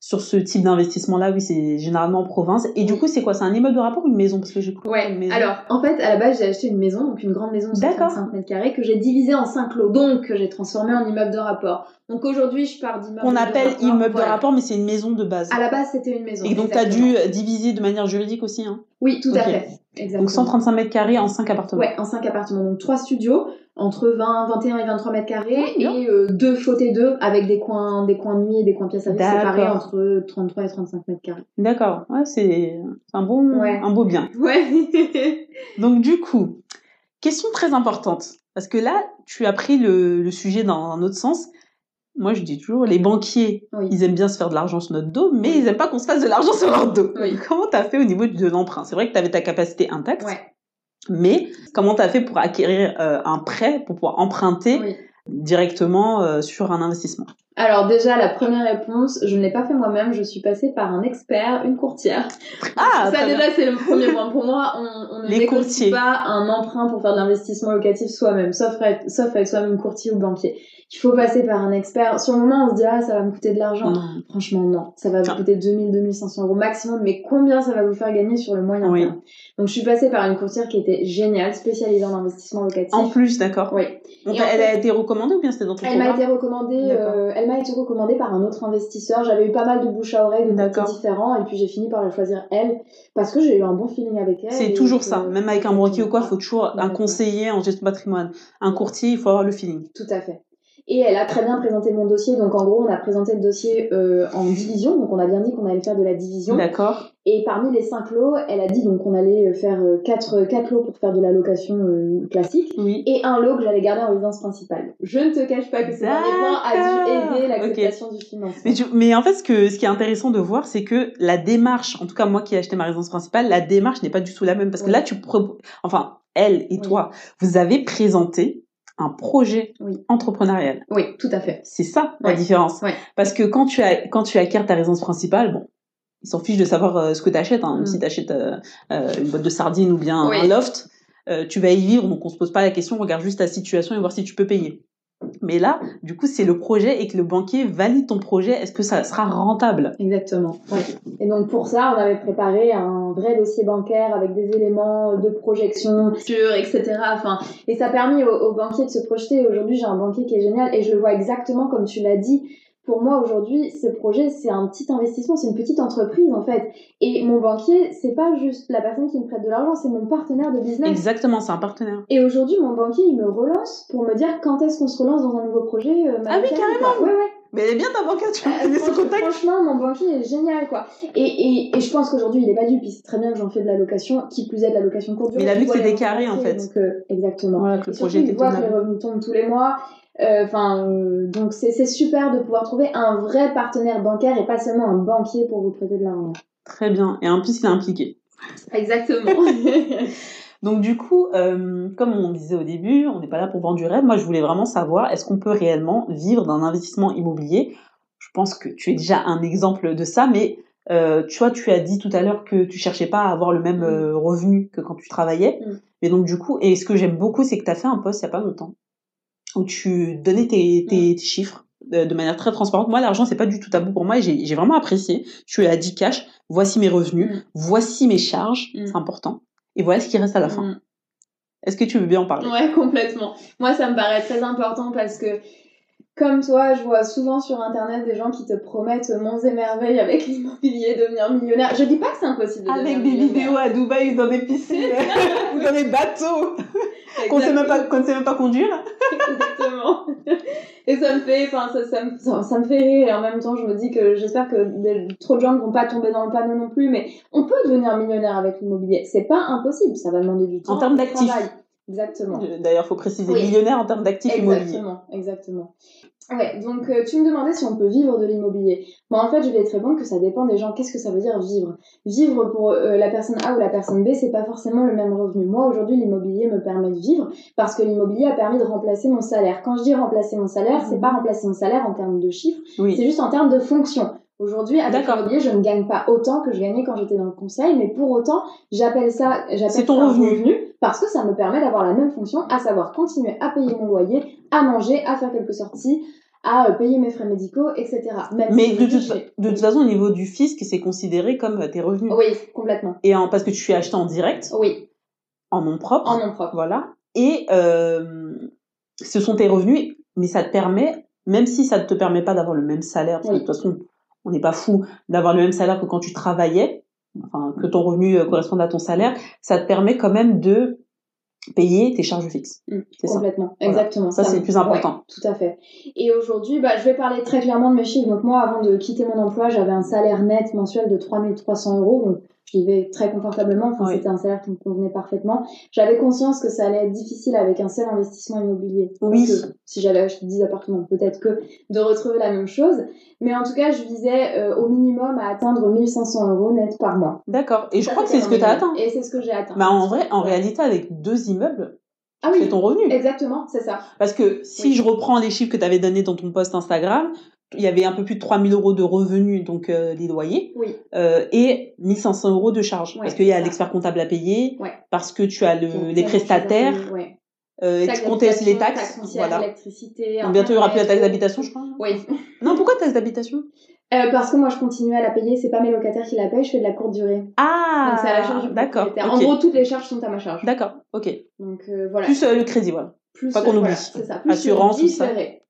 sur ce type d'investissement-là, oui, c'est généralement en province. Et du coup, c'est quoi? C'est un immeuble de rapport ou une maison? Parce que j'ai Ouais, une maison. alors en fait à la base j'ai acheté une maison, donc une grande maison de D'accord. 135 mètres carrés que j'ai divisée en 5 lots, donc que j'ai transformé en immeuble de rapport. Donc aujourd'hui je pars d'immeuble qu'on de appelle rapport, immeuble voilà. de rapport, mais c'est une maison de base. À la base c'était une maison. Et donc, t'as exactement. dû diviser de manière juridique aussi. Hein. Oui, tout à fait. Exactement. Donc, 135 mètres carrés en 5 appartements. Ouais, en 5 appartements. Donc 3 studios entre 20, 21 et 23 mètres carrés et euh, deux fauteuils deux avec des coins, des coins nuit et des coins pièces séparés entre 33 et 35 mètres carrés. D'accord. Ouais, c'est c'est un bon, Ouais. un beau bien. Ouais. Donc, du coup, question très importante. Parce que là, tu as pris le, le sujet dans un autre sens. Moi, je dis toujours, les banquiers, Oui. ils aiment bien se faire de l'argent sur notre dos, mais ils aiment pas qu'on se fasse de l'argent sur leur dos. Oui. Comment t'as fait au niveau de l'emprunt? C'est vrai que tu avais ta capacité intacte, Ouais. mais comment t'as fait pour acquérir euh, un prêt, pour pouvoir emprunter Oui. directement euh, sur un investissement? Alors déjà, la première réponse, je ne l'ai pas fait moi-même, je suis passée par un expert, une courtière. Ah, ça déjà, c'est le premier point. Pour moi, on, on ne Les négocie courtiers. pas un emprunt pour faire de l'investissement locatif soi-même, sauf, avec- sauf avec soi-même courtier ou banquier. Il faut passer par un expert. Sur le moment, on se dit, ah, ça va me coûter de l'argent. Non. Franchement, non. Ça va vous Ah. coûter 2000, 2500 euros maximum, mais combien ça va vous faire gagner sur le moyen Oui. terme? Donc, je suis passée par une courtière qui était géniale, spécialisée en investissement locatif. En plus, d'accord. Oui. Donc, elle a été recommandée ou bien c'était dans ton Elle m'a été recommandée, D'accord. euh, elle m'a été recommandée par un autre investisseur. J'avais eu pas mal de bouche à oreille de différents et puis j'ai fini par la choisir elle parce que j'ai eu un bon feeling avec elle. C'est toujours ça. Même avec un banquier ou quoi, il faut toujours un conseiller en gestion de patrimoine. Un courtier, il faut avoir le feeling. Tout à fait. Et elle a très bien présenté mon dossier. Donc en gros, on a présenté le dossier euh, en division. Donc on a bien dit qu'on allait faire de la division. D'accord. Et parmi les cinq lots, elle a dit donc qu'on allait faire euh, quatre, quatre lots pour faire de la location euh, classique. Oui. Et un lot que j'allais garder en résidence principale. Je ne te cache pas que ce dernier point a dû aider l'acceptation du financement. Mais, tu- mais en fait, ce, que, ce qui est intéressant de voir, c'est que la démarche, en tout cas moi qui ai acheté ma résidence principale, la démarche n'est pas du tout la même. Parce que là, tu enfin, elle et Oui. toi, vous avez présenté un projet Oui. entrepreneurial. Oui, tout à fait. C'est ça la Ouais. différence. Ouais. Parce que quand tu, as, quand tu acquiers ta résidence principale, bon, ils s'en fichent de savoir euh, ce que tu achètes. Hein, même Mm. Si tu achètes une boîte de sardines ou bien Oui. un loft, euh, tu vas y vivre, donc on se pose pas la question, on regarde juste ta situation et voir si tu peux payer. Mais là, du coup, c'est le projet et que le banquier valide ton projet. Est-ce que ça sera rentable? Exactement. Et donc pour ça, on avait préparé un vrai dossier bancaire avec des éléments de projection, sur, etc. Enfin, et ça a permis au, au banquier de se projeter. Aujourd'hui, j'ai un banquier qui est génial et je le vois exactement comme tu l'as dit. Pour moi, aujourd'hui, ce projet, c'est un petit investissement, c'est une petite entreprise en fait. Et mon banquier, c'est pas juste la personne qui me prête de l'argent, c'est mon partenaire de business. Exactement, c'est un partenaire. Et aujourd'hui, mon banquier, il me relance pour me dire quand est-ce qu'on se relance dans un nouveau projet. euh, Ah oui, carrément. Ouais, ouais. Mais elle est bien ta banquière, tu Euh, vois, ce franchement, contact. franchement, mon banquier est génial, quoi. Et, et, et je pense qu'aujourd'hui, il est pas dupe. Il sait très bien que j'en fais de la location, qui plus est de la location courte durée. Mais il a vu que c'était carré, en fait. Donc, euh, exactement. Voilà, que le Et surtout, projet était il voit que les revenus tombent tous les mois. Euh, Enfin, euh, donc c'est super de pouvoir trouver un vrai partenaire bancaire et pas seulement un banquier pour vous prêter de l'argent. Très bien. Et en plus, il est impliqué. Exactement. Donc du coup, euh, comme on disait au début, on n'est pas là pour vendre du rêve. Moi, je voulais vraiment savoir, est-ce qu'on peut réellement vivre d'un investissement immobilier? Je pense que tu es déjà un exemple de ça, mais euh, tu vois, tu as dit tout à l'heure que tu cherchais pas à avoir le même Mm. euh, revenu que quand tu travaillais. Mm. Mais donc du coup, et ce que j'aime beaucoup, c'est que tu as fait un post il y a pas longtemps où tu donnais tes, Mm. tes, tes chiffres de, de manière très transparente. Moi, l'argent, c'est pas du tout tabou pour moi et j'ai vraiment apprécié. Tu as dit cash, voici mes revenus, Mm. voici mes charges, Mm. c'est important. Et voilà ce qui reste à la fin. Mm. Est-ce que tu veux bien en parler? Ouais, complètement. Moi, ça me paraît très important parce que, comme toi, je vois souvent sur Internet des gens qui te promettent monts et merveilles avec l'immobilier, devenir millionnaire. Je dis pas que c'est impossible de Avec des millionnaire. vidéos à Dubaï ou dans des piscines ou dans des bateaux qu'on sait même pas qu'on sait même pas conduire. Exactement. Et ça me fait, enfin, ça, ça, me, ça, ça me fait rire. Et en même temps, je me dis que j'espère que des- trop de gens ne vont pas tomber dans le panneau non plus. Mais on peut devenir millionnaire avec l'immobilier. C'est pas impossible. Ça va demander du temps. En termes d'actifs. Exactement. D'ailleurs, faut préciser Oui. millionnaire en termes d'actifs immobiliers. Exactement, exactement. Ouais, donc euh, tu me demandais si on peut vivre de l'immobilier. Moi, en fait, je vais te répondre que ça dépend des gens. Qu'est-ce que ça veut dire vivre? Vivre pour euh, la personne A ou la personne B, c'est pas forcément le même revenu. Moi, aujourd'hui, l'immobilier me permet de vivre parce que l'immobilier a permis de remplacer mon salaire. Quand je dis remplacer mon salaire, c'est pas remplacer mon salaire en termes de chiffres, Oui. c'est juste en termes de fonction. Aujourd'hui, avec l'immobilier, je ne gagne pas autant que je gagnais quand j'étais dans le conseil, mais pour autant, j'appelle ça, j'appelle C'est ton ça un revenu. parce que ça me permet d'avoir la même fonction, à savoir continuer à payer mon loyer, à manger, à faire quelques sorties, à euh, payer mes frais médicaux, etc. Même Mais si de toute, de façon, au niveau du fisc, c'est considéré comme euh, tes revenus. Oui, complètement. Et en, parce que tu suis acheté en direct, Oui, en nom propre. en nom propre. Voilà. Et euh, ce sont tes revenus, mais ça te permet, même si ça ne te permet pas d'avoir le même salaire, parce que de toute façon, on n'est pas fou d'avoir le même salaire que quand tu travaillais, enfin, que ton revenu euh, corresponde à ton salaire, ça te permet quand même de payer tes charges fixes. Mm, C'est ça. Complètement, Voilà. exactement. Ça, c'est le plus important. Ouais, tout à fait. Et aujourd'hui, bah, je vais parler très clairement de mes chiffres. Donc moi, avant de quitter mon emploi, j'avais un salaire net mensuel de 3300 euros. Donc je vivais très confortablement. Enfin, Oui. c'était un salaire qui me convenait parfaitement. J'avais conscience que ça allait être difficile avec un seul investissement immobilier. Oui. Que, si j'avais acheté 10 appartements, peut-être que de retrouver la même chose. Mais en tout cas, je visais euh, au minimum à atteindre 1500 euros net par mois. D'accord. Et je crois que c'est ce que tu as atteint. Et c'est ce que j'ai atteint. Bah, en vrai, en Ouais. réalité, avec deux immeubles, ah c'est ton revenu. exactement, c'est ça. Parce que si Oui. je reprends les chiffres que tu avais donnés dans ton post Instagram, il y avait un peu plus de 3000 euros de revenus, donc euh, des loyers, Oui, euh, et 1500 euros de charges. Ouais, parce qu'il y a l'expert comptable à payer, Ouais. parce que tu as le, Donc, les prestataires, ouais. euh, et tu comptais aussi les taxes. taxe foncière, Voilà. électricité. Donc bientôt, il n'y aura plus la taxe d'habitation, je crois. non Oui. Non, pourquoi taxe d'habitation? Euh, parce que moi, je continue à la payer. C'est pas mes locataires qui la payent. Je fais de la courte durée. Ah Donc c'est à la charge D'accord. propriétaire. ok. En gros, toutes les charges sont à ma charge. D'accord, ok. Donc euh, voilà. Plus euh, le crédit, voilà. Plus, pas qu'on oublie. voilà, c'est ça. Plus Assurance, le tout ça. différé.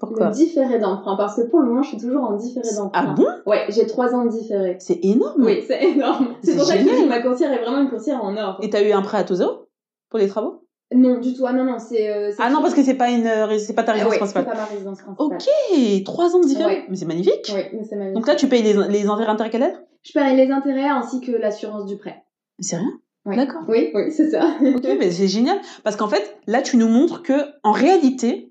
Pourquoi Le différé d'emprunt. Parce que pour le moment, je suis toujours en différé d'emprunt. Ah bon? Ouais, j'ai trois ans de différé. C'est énorme. Oui, c'est énorme. C'est pour ça que je dis ma courtière est vraiment une courtière en or. Et t'as eu un prêt à taux zéro pour les travaux? Non, du tout. Ah non, non, c'est. euh, Ah non, parce que c'est pas une, euh, c'est pas ta Ah résidence ouais, principale. C'est pas ma résidence principale. Ok, trois ans de différence. Ouais. Mais c'est magnifique. Oui, mais c'est magnifique. Donc là, tu payes les, les intérêts intercalaires Je paye les intérêts ainsi que l'assurance du prêt. C'est rien. Oui. D'accord. Oui, oui, c'est ça. Ok, mais c'est génial. Parce qu'en fait, là, tu nous montres que, en réalité,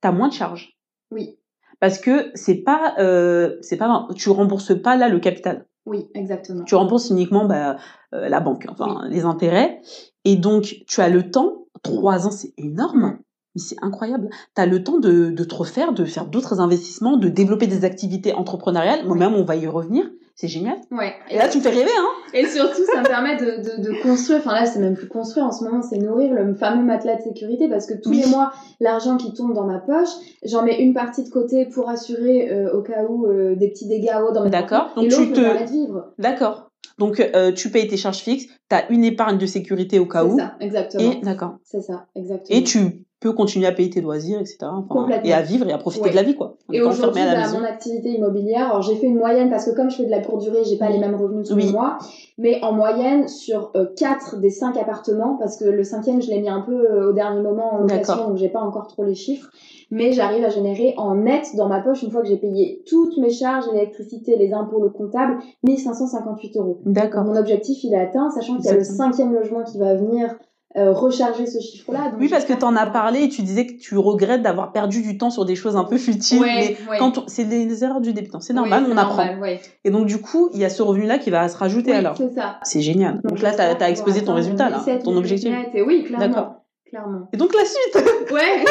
t'as moins de charges. Oui. Parce que c'est pas, euh, c'est pas, tu rembourses pas là le capital. Oui, exactement. Tu rembourses uniquement bah, euh, la banque, enfin les intérêts. Et donc, tu as le temps. Trois ans, c'est énorme. Mm. Mais c'est incroyable. Tu as le temps de, de te refaire, de faire d'autres investissements, de développer des activités entrepreneuriales. Moi-même, on va y revenir. C'est génial. Ouais. Et là, tu me fais rêver, hein Et surtout, ça me permet de, de, de construire, enfin là, c'est même plus construire en ce moment, c'est nourrir le fameux matelas de sécurité parce que tous Oui. les mois, l'argent qui tombe dans ma poche, j'en mets une partie de côté pour assurer euh, au cas où euh, des petits dégâts hauts dans mes D'accord. Donc, et tu te- vivre. D'accord. Donc, euh, tu payes tes charges fixes. Tu as une épargne de sécurité au cas où. ça, exactement. Et d'accord. C'est ça, exactement. Et tu peux continuer à payer tes loisirs, etc. Enfin, Complètement. et à vivre et à profiter Ouais. de la vie, quoi. Et aujourd'hui, à bah, mon activité immobilière, alors j'ai fait une moyenne parce que comme je fais de la courte durée, j'ai pas Oui. les mêmes revenus tous Oui. les mois, mais en moyenne sur 4 des 5 appartements, parce que le cinquième je l'ai mis un peu euh, au dernier moment en location, donc j'ai pas encore trop les chiffres, mais j'arrive à générer en net dans ma poche, une fois que j'ai payé toutes mes charges, l'électricité, les impôts, le comptable, 1558 euros. D'accord. mon objectif il est atteint, sachant qu'il y a le cinquième logement qui va venir euh, recharger ce chiffre-là. Oui, parce que tu en as parlé et tu disais que tu regrettes d'avoir perdu du temps sur des choses un peu futiles. Ouais, mais ouais. quand on- c'est les, erreurs du débutant, c'est normal, on apprend. normal. Et donc, du coup, il y a ce revenu-là qui va se rajouter alors. c'est ça. C'est génial. Donc, là, tu as, exposé ton résultat, là, 17 ton 000 objectif. net, Et oui, clairement. D'accord. Clairement. Et donc, la suite Ouais.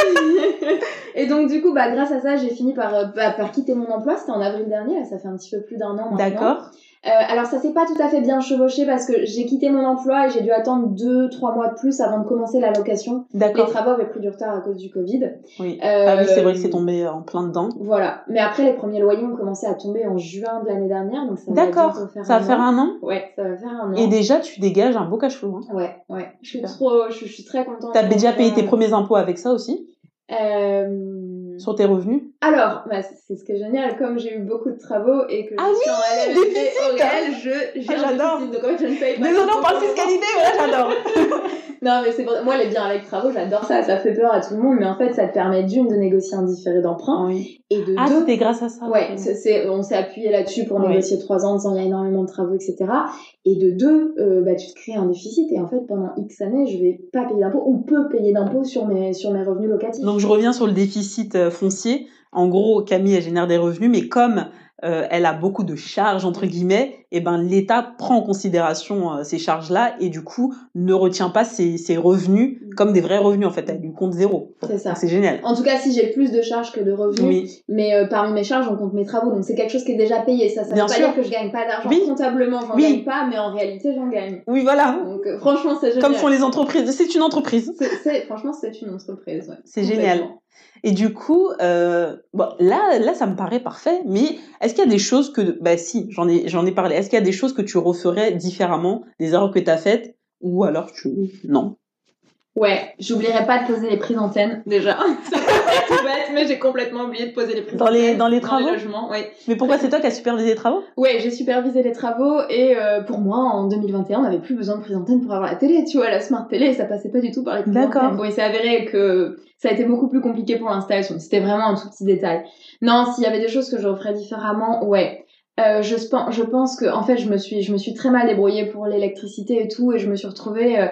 et donc du coup, bah grâce à ça, j'ai fini par euh, bah, par quitter mon emploi. C'était en avril dernier. Là, ça fait un petit peu plus d'un an maintenant. D'accord. Euh, alors ça s'est pas tout à fait bien chevauché parce que j'ai quitté mon emploi et j'ai dû attendre deux, trois mois de plus avant de commencer la location. Les D'accord. travaux avaient pris du retard à cause du Covid. Oui. Euh, Ah oui, c'est vrai que c'est tombé en plein dedans. Voilà. Mais après, les premiers loyers ont commencé à tomber en juin de l'année dernière, donc ça va D'accord. faire Ça va un faire an. un an. Ouais, ça va faire un an. Et déjà, tu dégages un beau cash flow. Hein. Ouais, ouais. Je suis Super. trop, je, je suis très contente. Tu as déjà payé tes Euh, premiers impôts avec ça aussi, Euh... sur tes revenus. Alors, bah, c'est ce qui est génial, comme j'ai eu beaucoup de travaux et que Ah je suis en LLD déficit au réel, je, j'ai Ah, j'adore. donc en fait, je ne paye pas. Désolée, on parle fiscalité, mais là, j'adore. Non, mais c'est vrai, moi, les biens avec travaux, j'adore ça, ça fait peur à tout le monde, mais en fait, ça te permet d'une, de négocier un différé d'emprunt, Oui. et de Ah, deux, c'était grâce à ça. Ouais, c'est, on s'est appuyé là-dessus pour Ouais. négocier trois ans, en disant il y a énormément de travaux, etc. Et de deux, euh, bah, tu te crées un déficit et en fait pendant X années, je vais pas payer d'impôts ou peu payer d'impôts sur mes sur mes revenus locatifs. Donc je reviens sur le déficit euh, foncier. En gros, Camille elle génère des revenus, mais comme euh, elle a beaucoup de charges entre guillemets, et ben l'État prend en considération euh, ces charges-là et du coup ne retient pas ses, ses revenus comme des vrais revenus en fait. Elle lui compte zéro. C'est ça. C'est génial. En tout cas, si j'ai plus de charges que de revenus, Oui, mais euh, parmi mes charges, on compte mes travaux, donc c'est quelque chose qui est déjà payé. Ça, ça Bien veut pas sûr. dire que je gagne pas d'argent Oui. comptablement, j'en Oui. gagne pas, mais en réalité, j'en gagne. oui voilà. Donc euh, franchement, c'est génial. Comme font les entreprises. C'est une entreprise. C'est- c'est- franchement, c'est une entreprise. Ouais. C'est génial. Et du coup, euh, bon, là, là, ça me paraît parfait. Mais est-ce qu'il y a des choses que, bah si, j'en ai, j'en ai parlé. Est-ce qu'il y a des choses que tu referais différemment, des erreurs que tu as faites, ou alors tu, non? Ouais, j'oublierai pas de poser les prises antennes déjà. paraît tout bête, mais j'ai complètement oublié de poser les prises Dans les- antennes dans les travaux logements. Ouais. Mais pourquoi c'est toi qui as supervisé les travaux? Ouais, j'ai supervisé les travaux et euh, pour moi, en 2021, on n'avait plus besoin de prise antenne pour avoir la télé. Tu vois, la smart télé, ça passait pas du tout par les prises D'accord. antennes. Bon, il s'est avéré que ça a été beaucoup plus compliqué pour l'installation. C'était vraiment un tout petit détail. Non, s'il y avait des choses que je referais différemment, ouais. Euh, je, je pense que en fait je me suis je me suis très mal débrouillée pour l'électricité et tout et je me suis retrouvée euh,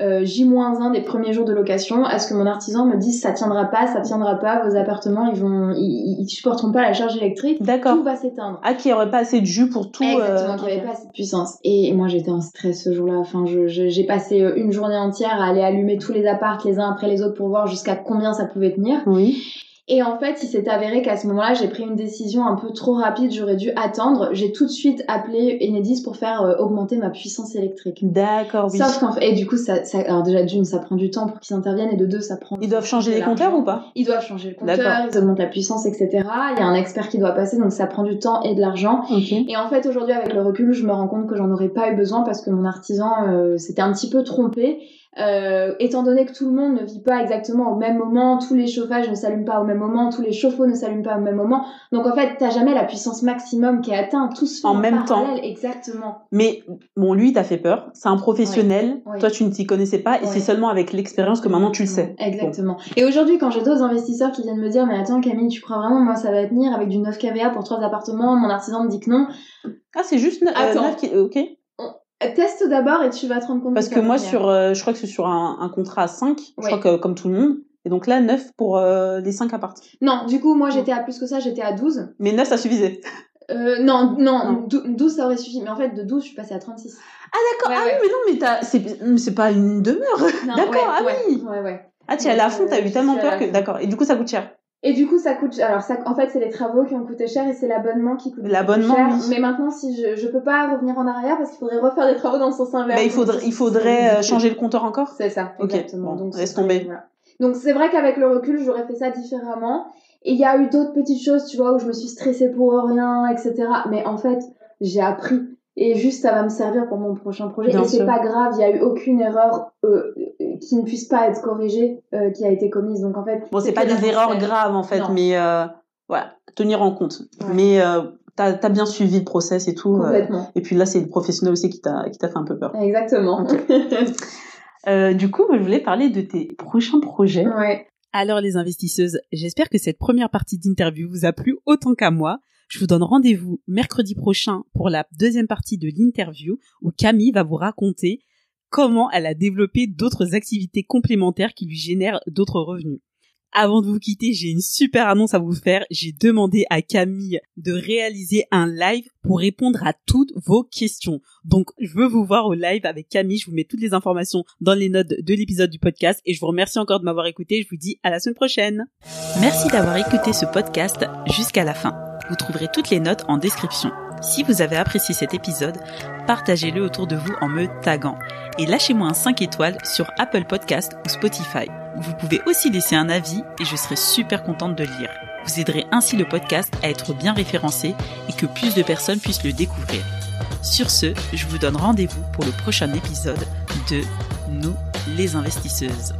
euh, J-1 des premiers jours de location à ce que mon artisan me dise ça tiendra pas ça tiendra pas vos appartements ils vont ils, ils supporteront pas la charge électrique D'accord. tout va s'éteindre Ah, qu'il n'y aurait pas assez de jus pour tout. Exactement, euh, qu'il n'y avait pas assez de puissance. Et moi, j'étais en stress ce jour-là. Enfin, je, je- j'ai passé euh, une journée entière à aller allumer tous les apparts les uns après les autres pour voir jusqu'à combien ça pouvait tenir. Oui. Et en fait, il s'est avéré qu'à ce moment-là, j'ai pris une décision un peu trop rapide. J'aurais dû attendre. J'ai tout de suite appelé Enedis pour faire euh, augmenter ma puissance électrique. D'accord, oui. Sauf qu'en fait, et du coup, ça, ça, alors déjà d'une, ça prend du temps pour qu'ils interviennent, et de deux, ça prend. Ils doivent changer les compteurs ou pas? Ils doivent changer le compteur, ils augmentent la puissance, etc. Il y a un expert qui doit passer, donc ça prend du temps et de l'argent. Ok. Et en fait, aujourd'hui, avec le recul, je me rends compte que j'en aurais pas eu besoin parce que mon artisan euh, s'était un petit peu trompé. Euh, étant donné que tout le monde ne vit pas exactement au même moment, tous les chauffages ne s'allument pas au même moment, tous les chauffe-eau ne s'allument pas au même moment. Donc en fait, t'as jamais la puissance maximum qui est atteinte, tous En même temps. Exactement. Mais bon, lui, t'as fait peur. C'est un professionnel. Toi, tu ne t'y connaissais pas. Et c'est seulement avec l'expérience que maintenant tu le sais. Exactement. Et aujourd'hui, quand j'ai d'autres investisseurs qui viennent me dire, mais attends Camille, tu crois vraiment moi ça va tenir avec du 9 kVA pour trois appartements, mon artisan me dit que non. Ah, c'est juste ne- euh, Attends. neuf qui- euh, ok. Teste d'abord et tu vas te rendre compte. Parce que moi, sur, euh, je crois que c'est sur un, un contrat à 5, je Oui. crois que comme tout le monde. Et donc là, 9 pour euh, les 5 apparts. Non, du coup, moi j'étais à plus que ça, j'étais à 12. Mais 9, ça suffisait. Euh, non, non, Non. dou- 12 ça aurait suffi. Mais en fait, de 12, je suis passée à 36. Ah d'accord. Ouais, ah ouais. oui, mais non, mais t'as- c'est pas une demeure. D'accord, ouais, ah oui. Ah, tu es allé à fond, t'as Euh, eu tellement peur que... D'accord. Et du coup, ça coûte cher. Et du coup, ça coûte. Alors, ça, en fait, c'est les travaux qui ont coûté cher et c'est l'abonnement qui coûte L'abonnement, cher. oui. Mais maintenant, si je, je peux pas revenir en arrière parce qu'il faudrait refaire des travaux dans le sens inverse. Bah, il faudrait, il faudrait euh, changer le compteur encore? C'est ça, Ok, exactement. bon, Donc, laisse c'est- tomber. voilà. Donc c'est vrai qu'avec le recul, j'aurais fait ça différemment. Et il y a eu d'autres petites choses, tu vois, où je me suis stressée pour rien, etc. Mais en fait, j'ai appris. Et juste, ça va me servir pour mon prochain projet. Bien et c'est pas grave, il y a eu aucune erreur euh, euh, qui ne puisse pas être corrigée, euh, qui a été commise. Donc en fait, Bon, c'est pas de des erreurs graves, en fait, Non. mais euh, voilà, tenir en compte. Ouais. Mais euh, t'as as bien suivi le process et tout. euh, Complètement. et puis là, c'est le professionnel aussi qui t'a qui t'a fait un peu peur. Exactement. Euh, du coup, je voulais parler de tes prochains projets. ouais. Alors les investisseuses, j'espère que cette première partie d'interview vous a plu autant qu'à moi. Je vous donne rendez-vous mercredi prochain pour la deuxième partie de l'interview où Camille va vous raconter comment elle a développé d'autres activités complémentaires qui lui génèrent d'autres revenus. Avant de vous quitter, j'ai une super annonce à vous faire. J'ai demandé à Camille de réaliser un live pour répondre à toutes vos questions. Donc, je veux vous voir au live avec Camille. Je vous mets toutes les informations dans les notes de l'épisode du podcast et je vous remercie encore de m'avoir écouté. Je vous dis à la semaine prochaine. Merci d'avoir écouté ce podcast jusqu'à la fin. Vous trouverez toutes les notes en description. Si vous avez apprécié cet épisode, partagez-le autour de vous en me taguant et lâchez-moi un 5 étoiles sur Apple Podcast ou Spotify. Vous pouvez aussi laisser un avis et je serai super contente de lire. Vous aiderez ainsi le podcast à être bien référencé et que plus de personnes puissent le découvrir. Sur ce, je vous donne rendez-vous pour le prochain épisode de Nous les investisseuses.